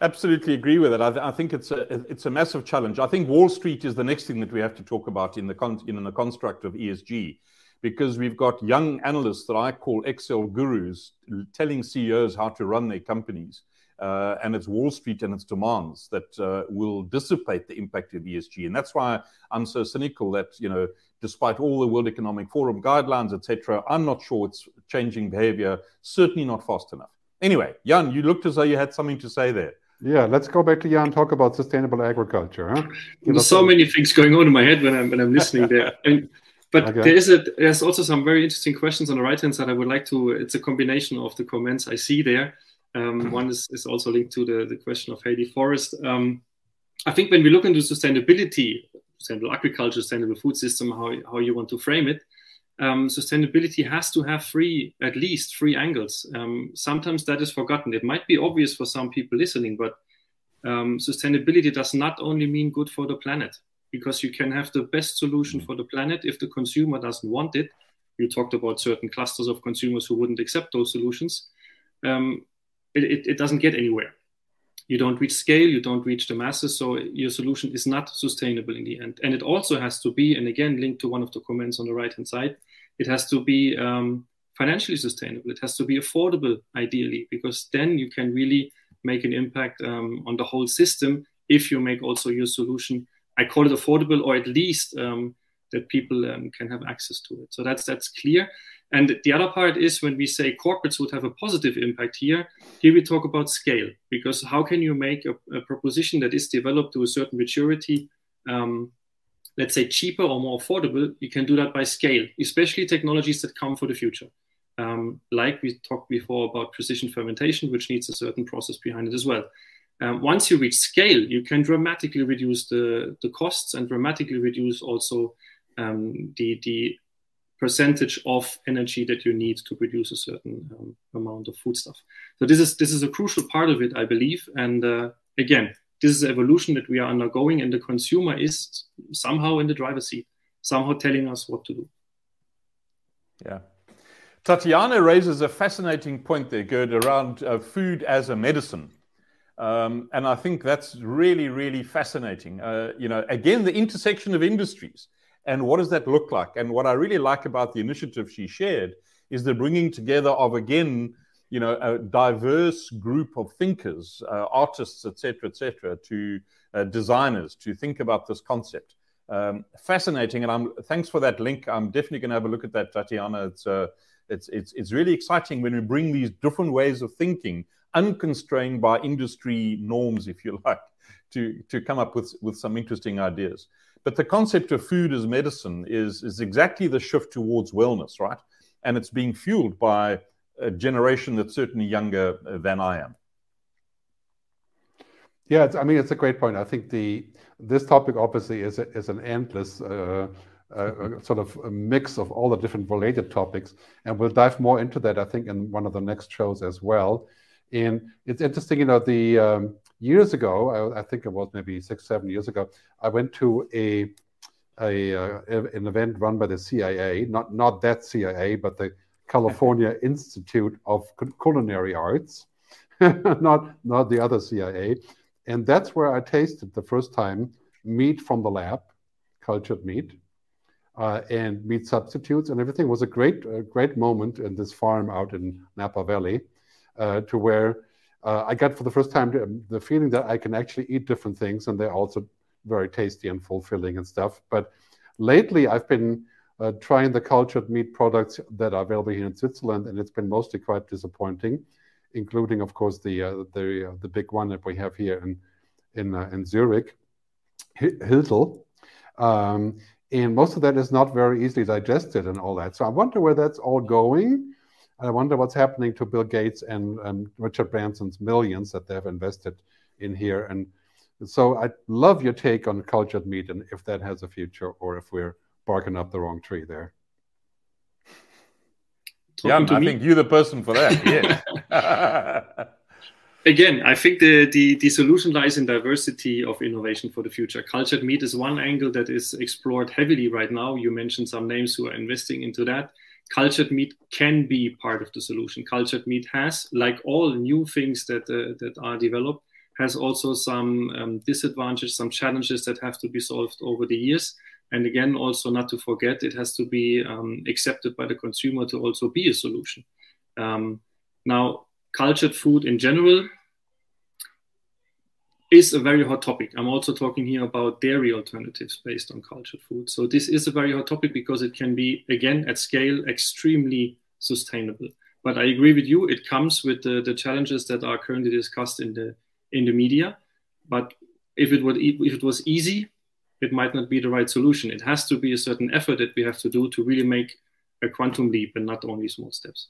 absolutely agree with it. I, think it's a it's a massive challenge. I think Wall Street is the next thing that we have to talk about in the con, in the construct of ESG because we've got young analysts that I call Excel gurus telling CEOs how to run their companies. Uh, and it's Wall Street and its demands that uh, will dissipate the impact of ESG. And that's why I'm so cynical that, you know, despite all the World Economic Forum guidelines, etc., I'm not sure it's changing behavior, certainly not fast enough. Anyway, Jan, you looked as though you had something to say there. Yeah, let's go back to Jan. and Talk about sustainable agriculture. Huh? There's so many things going on in my head when I'm when I'm listening there. And but okay. there is a there's also some very interesting questions on the right hand side. I would like to. It's a combination of the comments I see there. Um, mm-hmm. one is, is also linked to the, the question of Heidi Forest. Um, I think when we look into sustainability, sustainable agriculture, sustainable food system, how, how you want to frame it, um, sustainability has to have three, at least three angles. Um, sometimes that is forgotten. It might be obvious for some people listening, but um, sustainability does not only mean good for the planet because you can have the best solution for the planet if the consumer doesn't want it. You talked about certain clusters of consumers who wouldn't accept those solutions. Um, it, it, it, doesn't get anywhere. You don't reach scale, you don't reach the masses, so your solution is not sustainable in the end. And it also has to be, and again, linked to one of the comments on the right hand side, it has to be um, financially sustainable. It has to be affordable, ideally, because then you can really make an impact um, on the whole system if you make also your solution I call it affordable, or at least um, that people um, can have access to it. So that's that's clear. And the other part is when we say corporates would have a positive impact here. Here we talk about scale, because how can you make a, a proposition that is developed to a certain maturity, um, let's say cheaper or more affordable? You can do that by scale, especially technologies that come for the future. Um, like we talked before about precision fermentation, which needs a certain process behind it as well. Um, once you reach scale, you can dramatically reduce the, the costs and dramatically reduce also um, the, the percentage of energy that you need to produce a certain um, amount of foodstuff. So this is this is a crucial part of it, I believe. And uh, again, this is evolution that we are undergoing, and the consumer is somehow in the driver's seat, somehow telling us what to do. Yeah. Tatiana raises a fascinating point there, Gerd, around uh, food as a medicine. Um, and I think that's really, really fascinating. Uh, you know, again, the intersection of industries and what does that look like? And what I really like about the initiative she shared is the bringing together of, again, you know, a diverse group of thinkers, uh, artists, etc., etc., to uh, designers to think about this concept. Um, fascinating, and I'm thanks for that link. I'm definitely going to have a look at that, Tatiana. It's uh, it's it's it's really exciting when we bring these different ways of thinking unconstrained by industry norms, if you like, to, to come up with, with some interesting ideas. But the concept of food as medicine is, is exactly the shift towards wellness, right? And it's being fueled by a generation that's certainly younger than I am. Yeah, I mean, it's a great point. I think the this topic obviously is a, is an endless uh, uh, sort of a mix of all the different related topics, and we'll dive more into that. I think in one of the next shows as well. And it's interesting, you know, the um, years ago, I, I, think it was maybe six, seven years ago, I went to a, a uh, an event run by the CIA, not not that CIA, but the California Institute of Culinary Arts, not not the other CIA, and that's where I tasted the first time meat from the lab, cultured meat, uh, and meat substitutes and everything. It was a great, a great moment in this farm out in Napa Valley, uh, to where uh, I got for the first time the, feeling that I can actually eat different things, and they're also very tasty and fulfilling and stuff. But lately, I've been uh, trying the cultured meat products that are available here in Switzerland, and it's been mostly quite disappointing, including, of course, the uh, the uh, the big one that we have here in in in Zurich, Hiltl. Um, and most of that is not very easily digested and all that. So I wonder where that's all going. I wonder what's happening to Bill Gates and, and Richard Branson's millions that they've invested in here. And so I love your take on cultured meat and if that has a future or if we're barking up the wrong tree there. yeah, I me? think you're the person for that. Yes. again, I think the, the, the solution lies in diversity of innovation for the future. Cultured meat is one angle that is explored heavily right now. You mentioned some names who are investing into that. Cultured meat can be part of the solution. Cultured meat has, like all new things that uh, that are developed, has also some um, disadvantages, some challenges that have to be solved over the years. And again, also not to forget, it has to be um, accepted by the consumer to also be a solution. Um, now, cultured food in general is a very hot topic. I'm also talking here about dairy alternatives based on cultured food. So this is a very hot topic because it can be, again, at scale, extremely sustainable. But I agree with you. It comes with the, the challenges that are currently discussed in the in the media. But if it would if it was easy, it might not be the right solution. It has to be a certain effort that we have to do to really make a quantum leap and not only small steps.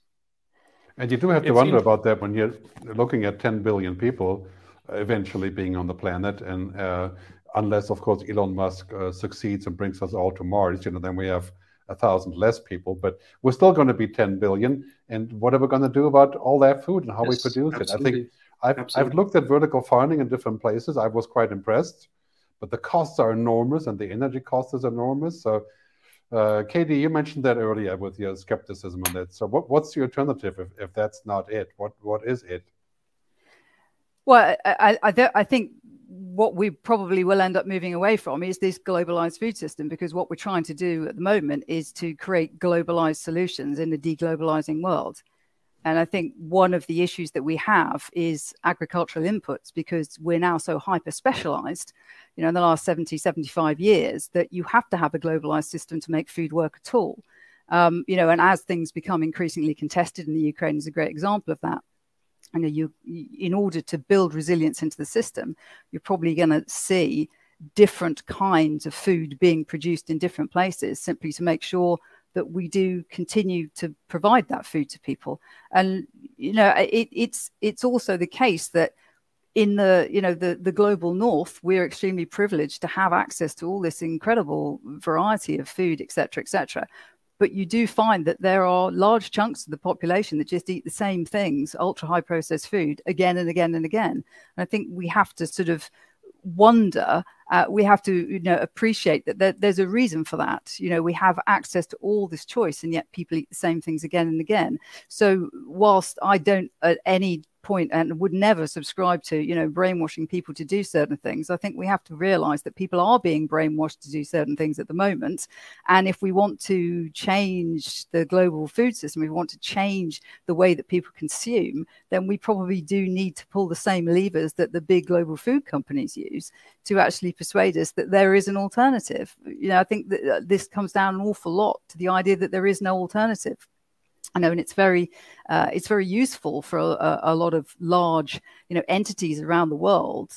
And you do have to it's wonder in- about that when you're looking at 10 billion people eventually being on the planet. And uh, unless, of course, Elon Musk uh, succeeds and brings us all to Mars, you know, then we have a thousand less people. But we're still going to be 10 billion. And what are we going to do about all that food and how yes, we produce absolutely. it? I think I've, I've looked at vertical farming in different places. I was quite impressed, but the costs are enormous and the energy cost is enormous. So, uh, KD, you mentioned that earlier with your skepticism on that. So, what, what's the alternative if, if that's not it? What what is it? Well, I, I, I think what we probably will end up moving away from is this globalized food system because what we're trying to do at the moment is to create globalized solutions in a deglobalizing world. And I think one of the issues that we have is agricultural inputs because we're now so hyper specialized, you know, in the last 70, 75 years that you have to have a globalized system to make food work at all. Um, you know, and as things become increasingly contested, and the Ukraine is a great example of that, you know, you in order to build resilience into the system, you're probably going to see different kinds of food being produced in different places simply to make sure that we do continue to provide that food to people. And you know, it, it's it's also the case that in the you know the the global north we're extremely privileged to have access to all this incredible variety of food etc etc but you do find that there are large chunks of the population that just eat the same things, ultra high processed food, again and again and again. And I think we have to sort of wonder uh, we have to you know appreciate that there, there's a reason for that you know we have access to all this choice and yet people eat the same things again and again so whilst i don't at any point and would never subscribe to, you know, brainwashing people to do certain things. I think we have to realize that people are being brainwashed to do certain things at the moment. And if we want to change the global food system, we want to change the way that people consume, then we probably do need to pull the same levers that the big global food companies use to actually persuade us that there is an alternative. You know, I think that uh, this comes down an awful lot to the idea that there is no alternative. I know, and it's very, uh, it's very useful for a, a, lot of large, you know, entities around the world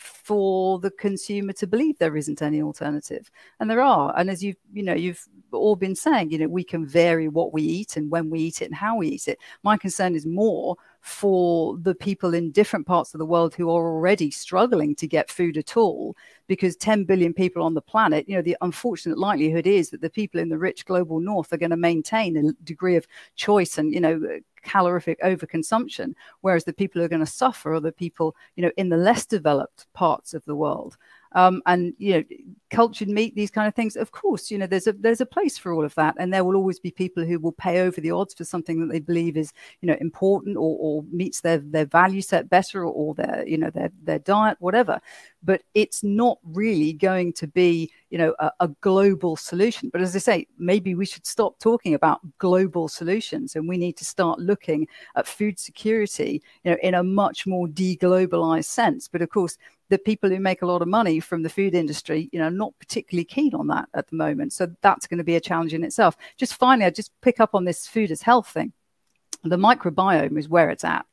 for the consumer to believe there isn't any alternative, and there are. And as you've you know, you've all been saying, you know, we can vary what we eat and when we eat it and how we eat it. My concern is more for the people in different parts of the world who are already struggling to get food at all because 10 billion people on the planet you know the unfortunate likelihood is that the people in the rich global north are going to maintain a degree of choice and you know calorific overconsumption whereas the people who are going to suffer are the people you know in the less developed parts of the world um, and you know cultured meat these kind of things of course you know there's a there's a place for all of that. And there will always be people who will pay over the odds for something that they believe is you know important or, or meets their their value set better or, or their you know their their diet whatever. But it's not really going to be you know a, a, global solution. But as i say maybe we should stop talking about global solutions and we need to start looking at food security you know in a much more deglobalized sense. But of course the people who make a lot of money from the food industry you know not particularly keen on that at the moment. So that's going to be a challenge in itself. Just finally i just pick up on this food as health thing. The microbiome is where it's at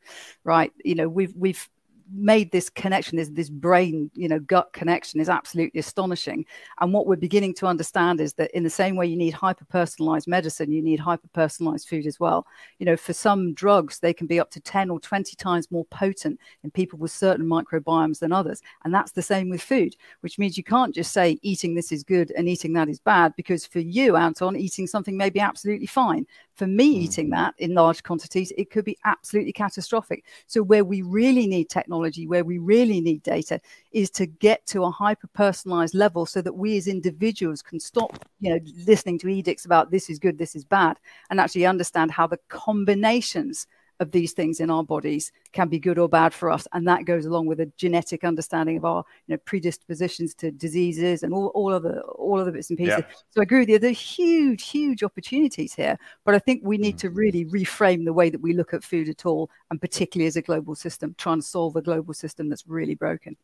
right? You know we've we've made this connection, this, this brain, you know, gut connection is absolutely astonishing. And what we're beginning to understand is that in the same way you need hyper personalized medicine, you need hyper personalized food as well. You know, for some drugs, they can be up to 10 or 20 times more potent in people with certain microbiomes than others. And that's the same with food, which means you can't just say eating this is good and eating that is bad, because for you, Anton, eating something may be absolutely fine. For me, mm. eating that in large quantities, it could be absolutely catastrophic. So, where we really need technology, where we really need data, is to get to a hyper personalized level so that we as individuals can stop, you know, listening to edicts about this is good, this is bad, and actually understand how the combinations of these things in our bodies can be good or bad for us. And that goes along with a genetic understanding of our you know, predispositions to diseases and all, all of the all of the bits and pieces. Yeah. So I agree with you. There are huge, huge opportunities here. But I think we need mm. to really reframe the way that we look at food at all, and particularly as a global system, trying to solve a global system that's really broken.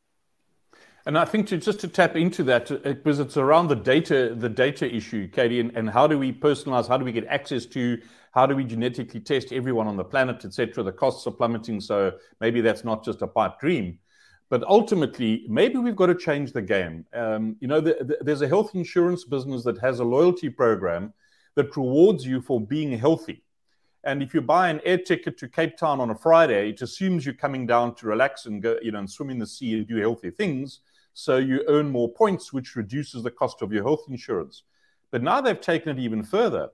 And I think to just to tap into that, uh, because it's around the data, the data issue, KD, and, and how do we personalize? How do we get access to how do we genetically test everyone on the planet, etc.? The costs are plummeting, so maybe that's not just a pipe dream. But ultimately, maybe we've got to change the game. Um, you know, the, the, there's a health insurance business that has a loyalty program that rewards you for being healthy. And if you buy an air ticket to Cape Town on a Friday, it assumes you're coming down to relax and go, you know, and swim in the sea and do healthy things. So you earn more points, which reduces the cost of your health insurance. But now they've taken it even further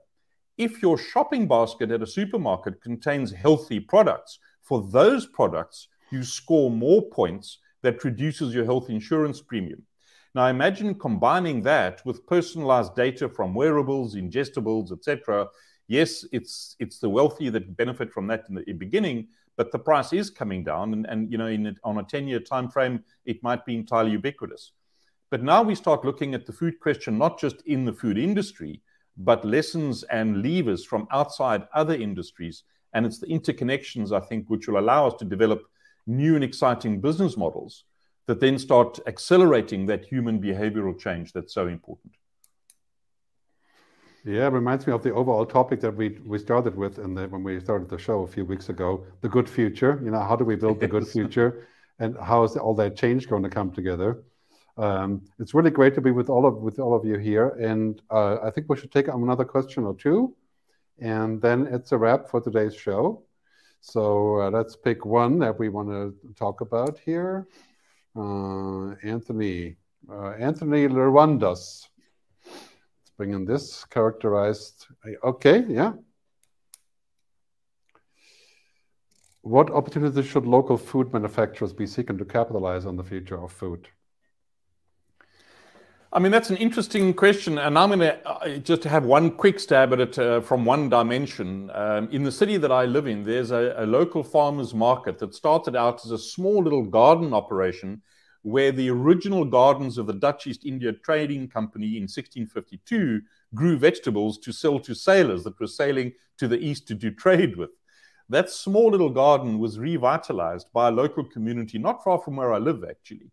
if your shopping basket at a supermarket contains healthy products, for those products, you score more points that reduces your health insurance premium. Now imagine combining that with personalized data from wearables, ingestibles, etc. Yes, it's it's the wealthy that benefit from that in the beginning, but the price is coming down, and, and you know, in on a 10-year time frame, it might be entirely ubiquitous. But now we start looking at the food question not just in the food industry, but lessons and levers from outside other industries. And it's the interconnections, I think, which will allow us to develop new and exciting business models that then start accelerating that human behavioral change that's so important. Yeah, it reminds me of the overall topic that we we started with in the, when we started the show a few weeks ago, the good future. You know, how do we build the good future, and how is all that change going to come together? Um, it's really great to be with all of with all of you here, and uh, I think we should take another question or two, and then it's a wrap for today's show. So uh, let's pick one that we want to talk about here. Uh, Anthony, uh, Anthony Lerwandas. Bring in this characterized. Okay, yeah. What opportunities should local food manufacturers be seeking to capitalize on the future of food? I mean, that's an interesting question, and I'm going to just have one quick stab at it uh, from one dimension. Um, in the city that I live in, there's a, a, local farmers market that started out as a small little garden operation where the original gardens of the Dutch East India Trading Company in 1652 grew vegetables to sell to sailors that were sailing to the east to do trade with. That small little garden was revitalized by a local community not far from where I live, actually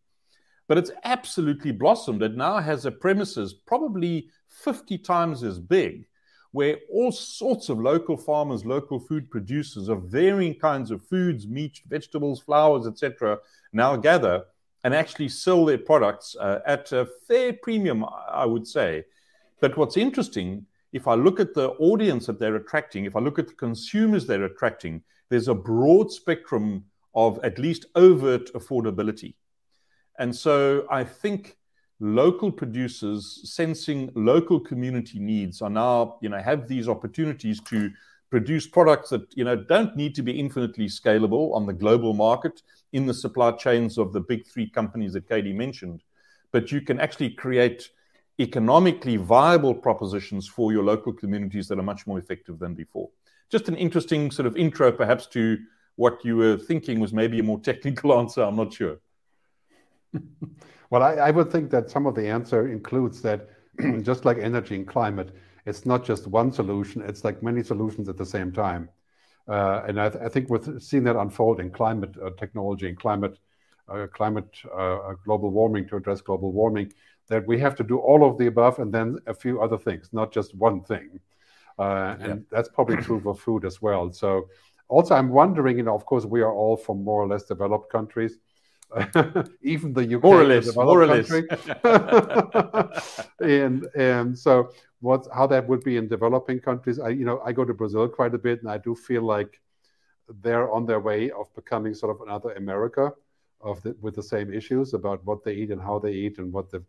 but it's absolutely blossomed. It now has a premises probably 50 times as big, where all sorts of local farmers, local food producers of varying kinds of foods, meat, vegetables, flowers, etc., now gather and actually sell their products uh, at a fair premium, I would say. But what's interesting, if I look at the audience that they're attracting, if I look at the consumers they're attracting, there's a broad spectrum of at least overt affordability. And so I think local producers sensing local community needs are now, you know, have these opportunities to produce products that, you know, don't need to be infinitely scalable on the global market in the supply chains of the big three companies that KD mentioned. but you can actually create economically viable propositions for your local communities that are much more effective than before. Just an interesting sort of intro, perhaps, to what you were thinking was maybe a more technical answer. I'm not sure. well, I, I, would think that some of the answer includes that just like energy and climate, it's not just one solution, it's like many solutions at the same time. Uh, and I, th- I, think we've seen that unfold in climate uh, technology and climate, uh, climate uh, global warming to address global warming, that we have to do all of the above and then a few other things, not just one thing. Uh, and that's probably true for food as well. So, also, I'm wondering, you know, of course, we are all from more or less developed countries. even the UK more or less, more or less. and and so what how that would be in developing countries. I you know I go to Brazil quite a bit, and I do feel like they're on their way of becoming sort of another America of the, with the same issues about what they eat and how they eat and what the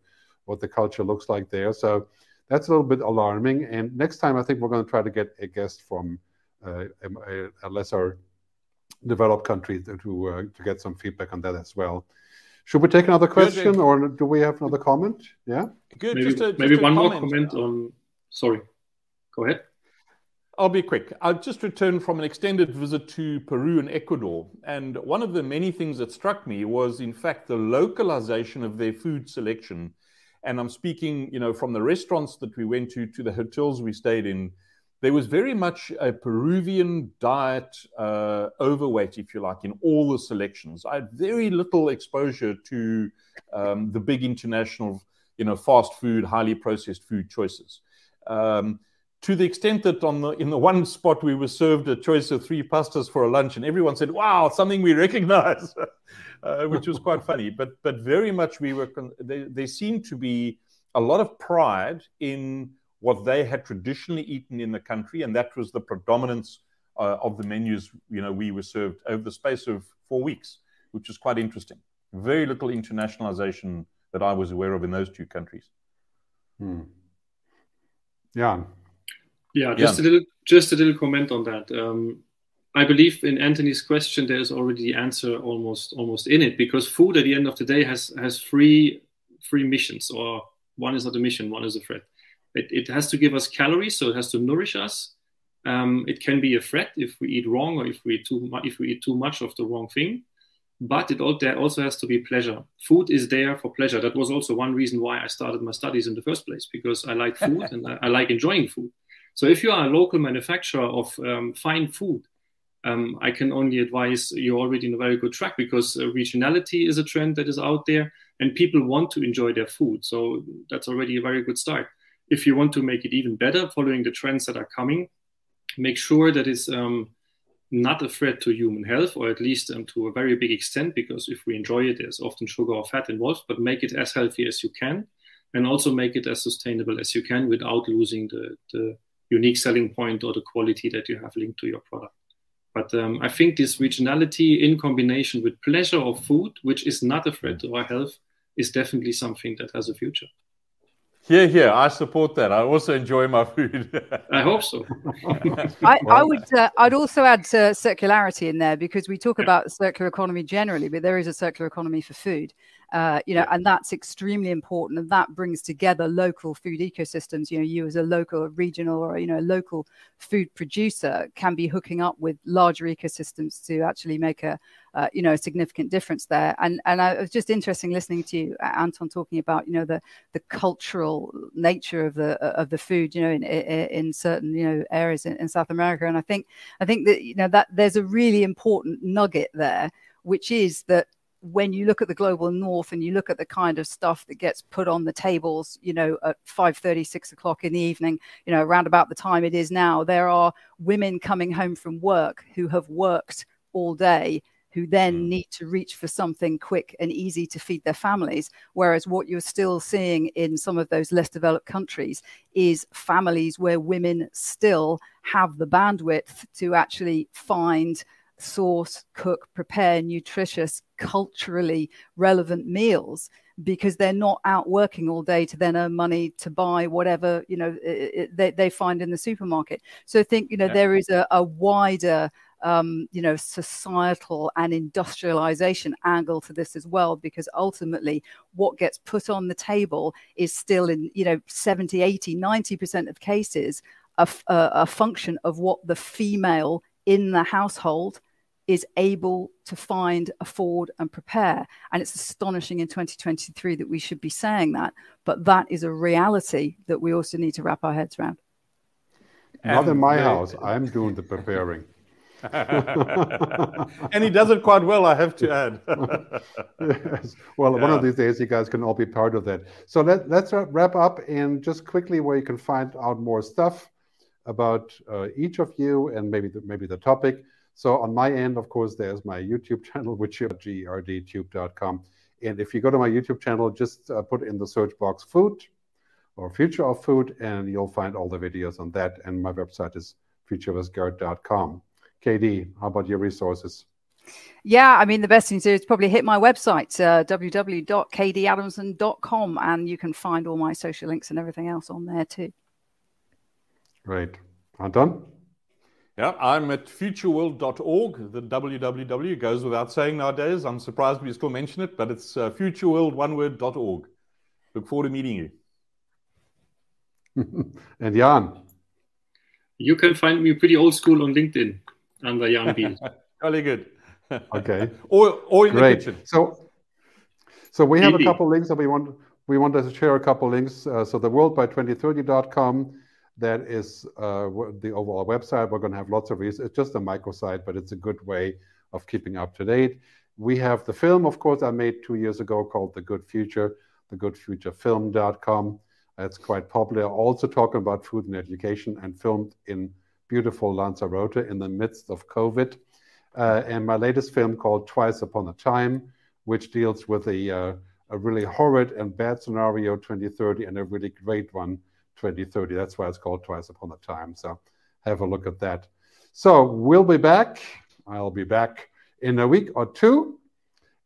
what the culture looks like there. So that's a little bit alarming. And next time, I think we're going to try to get a guest from uh, a, a, lesser developed country to uh, to get some feedback on that as well. Should we take another question, Good. or do we have another comment? Yeah. Good. Maybe, just a, just maybe one comment. more comment on. Sorry. Go ahead. I'll be quick. I've just returned from an extended visit to Peru and Ecuador. And one of the many things that struck me was, in fact, the localization of their food selection and I'm speaking, you know, from the restaurants that we went to to the hotels we stayed in. There was very much a Peruvian diet uh, overweight, if you like, in all the selections. I had very little exposure to um, the big international, you know, fast food, highly processed food choices. Um, to the extent that on the in the one spot we were served a choice of three pastas for a lunch, and everyone said, "Wow, something we recognize," uh, which was quite funny. But but very much we were. Con- there, there seemed to be a lot of pride in what they had traditionally eaten in the country, and that was the predominance uh, of the menus. You know, we were served over the space of four weeks, which was quite interesting. Very little internationalization that I was aware of in those two countries. Hmm. Yeah, yeah, just yeah. a little, just a little comment on that. Um, I believe in Anthony's question, there is already the answer almost almost in it because food at the end of the day has has three three missions, or one is not a mission, one is a threat. It, it has to give us calories, so it has to nourish us. Um, it can be a threat if we eat wrong or if we eat too if we eat too much of the wrong thing. But it also has to be pleasure. Food is there for pleasure. That was also one reason why I started my studies in the first place because I like food and I, I like enjoying food. So if you are a local manufacturer of um, fine food, um, I can only advise you're already in a very good track because uh, regionality is a trend that is out there and people want to enjoy their food. So that's already a very good start. If you want to make it even better, following the trends that are coming, make sure that it's um, not a threat to human health, or at least um, to a very big extent, because if we enjoy it, there's often sugar or fat involved, but make it as healthy as you can and also make it as sustainable as you can without losing the, the unique selling point or the quality that you have linked to your product. But um, I think this regionality in combination with pleasure of food, which is not a threat to our health, is definitely something that has a future. Yeah, yeah, I support that. I also enjoy my food. I hope so. I, I, would. Uh, I'd also add uh, circularity in there because we talk yeah. about circular economy generally, but there is a circular economy for food. Uh, you know, yeah. and that's extremely important. And that brings together local food ecosystems. You know, you as a local, regional, or you know, a local food producer can be hooking up with larger ecosystems to actually make a, uh, you know, a significant difference there. And and I was just interesting listening to you, Anton, talking about you know the the cultural nature of the of the food. You know, in in certain you know areas in, in South America. And I think I think that you know that there's a really important nugget there, which is that when you look at the global north and you look at the kind of stuff that gets put on the tables you know at 5 6 o'clock in the evening you know around about the time it is now there are women coming home from work who have worked all day who then mm. need to reach for something quick and easy to feed their families. Whereas what you're still seeing in some of those less developed countries is families where women still have the bandwidth to actually find source, cook, prepare nutritious, culturally relevant meals because they're not out working all day to then earn money to buy whatever you know it, it, they, they find in the supermarket so i think you know yeah. there is a, a wider um, you know, societal and industrialization angle to this as well, because ultimately what gets put on the table is still in, you know, 70, 80, 90% of cases a, a, a function of what the female in the household is able to find, afford, and prepare. And it's astonishing in 2023 that we should be saying that, but that is a reality that we also need to wrap our heads around. Not in my house. I'm doing the preparing. and he does it quite well, I have to add. yes. Well, yeah. one of these days, you guys can all be part of that. So let, let's wrap up and just quickly where you can find out more stuff about uh, each of you and maybe the, maybe the topic. So on my end, of course, there's my YouTube channel, which is gerdtube.com. And if you go to my YouTube channel, just uh, put in the search box food or future of food, and you'll find all the videos on that. And my website is futurewithgerd.com. KD, how about your resources? Yeah, I mean, the best thing to do is probably hit my website, uh, www.kdadamson.com, and you can find all my social links and everything else on there too. Great. Anton? Yeah, I'm at futureworld.org. The www goes without saying nowadays. I'm surprised we still mention it, but it's uh, futureworld.org. Look forward to meeting you. and Jan? You can find me pretty old school on LinkedIn under Jan Biehl. Really good. okay. or, or in Great. the kitchen. So, so we have a couple links that we want we want to share a couple links. Uh, so the world by 2030.com that is uh, the overall website. We're going to have lots of reasons. It's just a microsite, but it's a good way of keeping up to date. We have the film, of course, I made two years ago called The Good Future, thegoodfuturefilm.com. It's quite popular. Also talking about food and education and filmed in beautiful Lanzarote in the midst of COVID. Uh, and my latest film called Twice Upon a Time, which deals with a, uh, a really horrid and bad scenario 2030 and a really great one 2030. That's why it's called Twice Upon a Time. So have a look at that. So we'll be back. I'll be back in a week or two.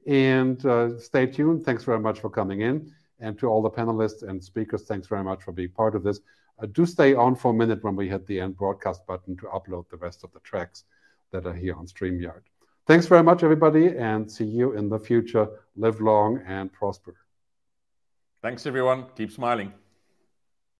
And uh, stay tuned. Thanks very much for coming in. And to all the panelists and speakers, thanks very much for being part of this. Uh, do stay on for a minute when we hit the end broadcast button to upload the rest of the tracks that are here on StreamYard. Thanks very much, everybody, and see you in the future. Live long and prosper. Thanks, everyone. Keep smiling.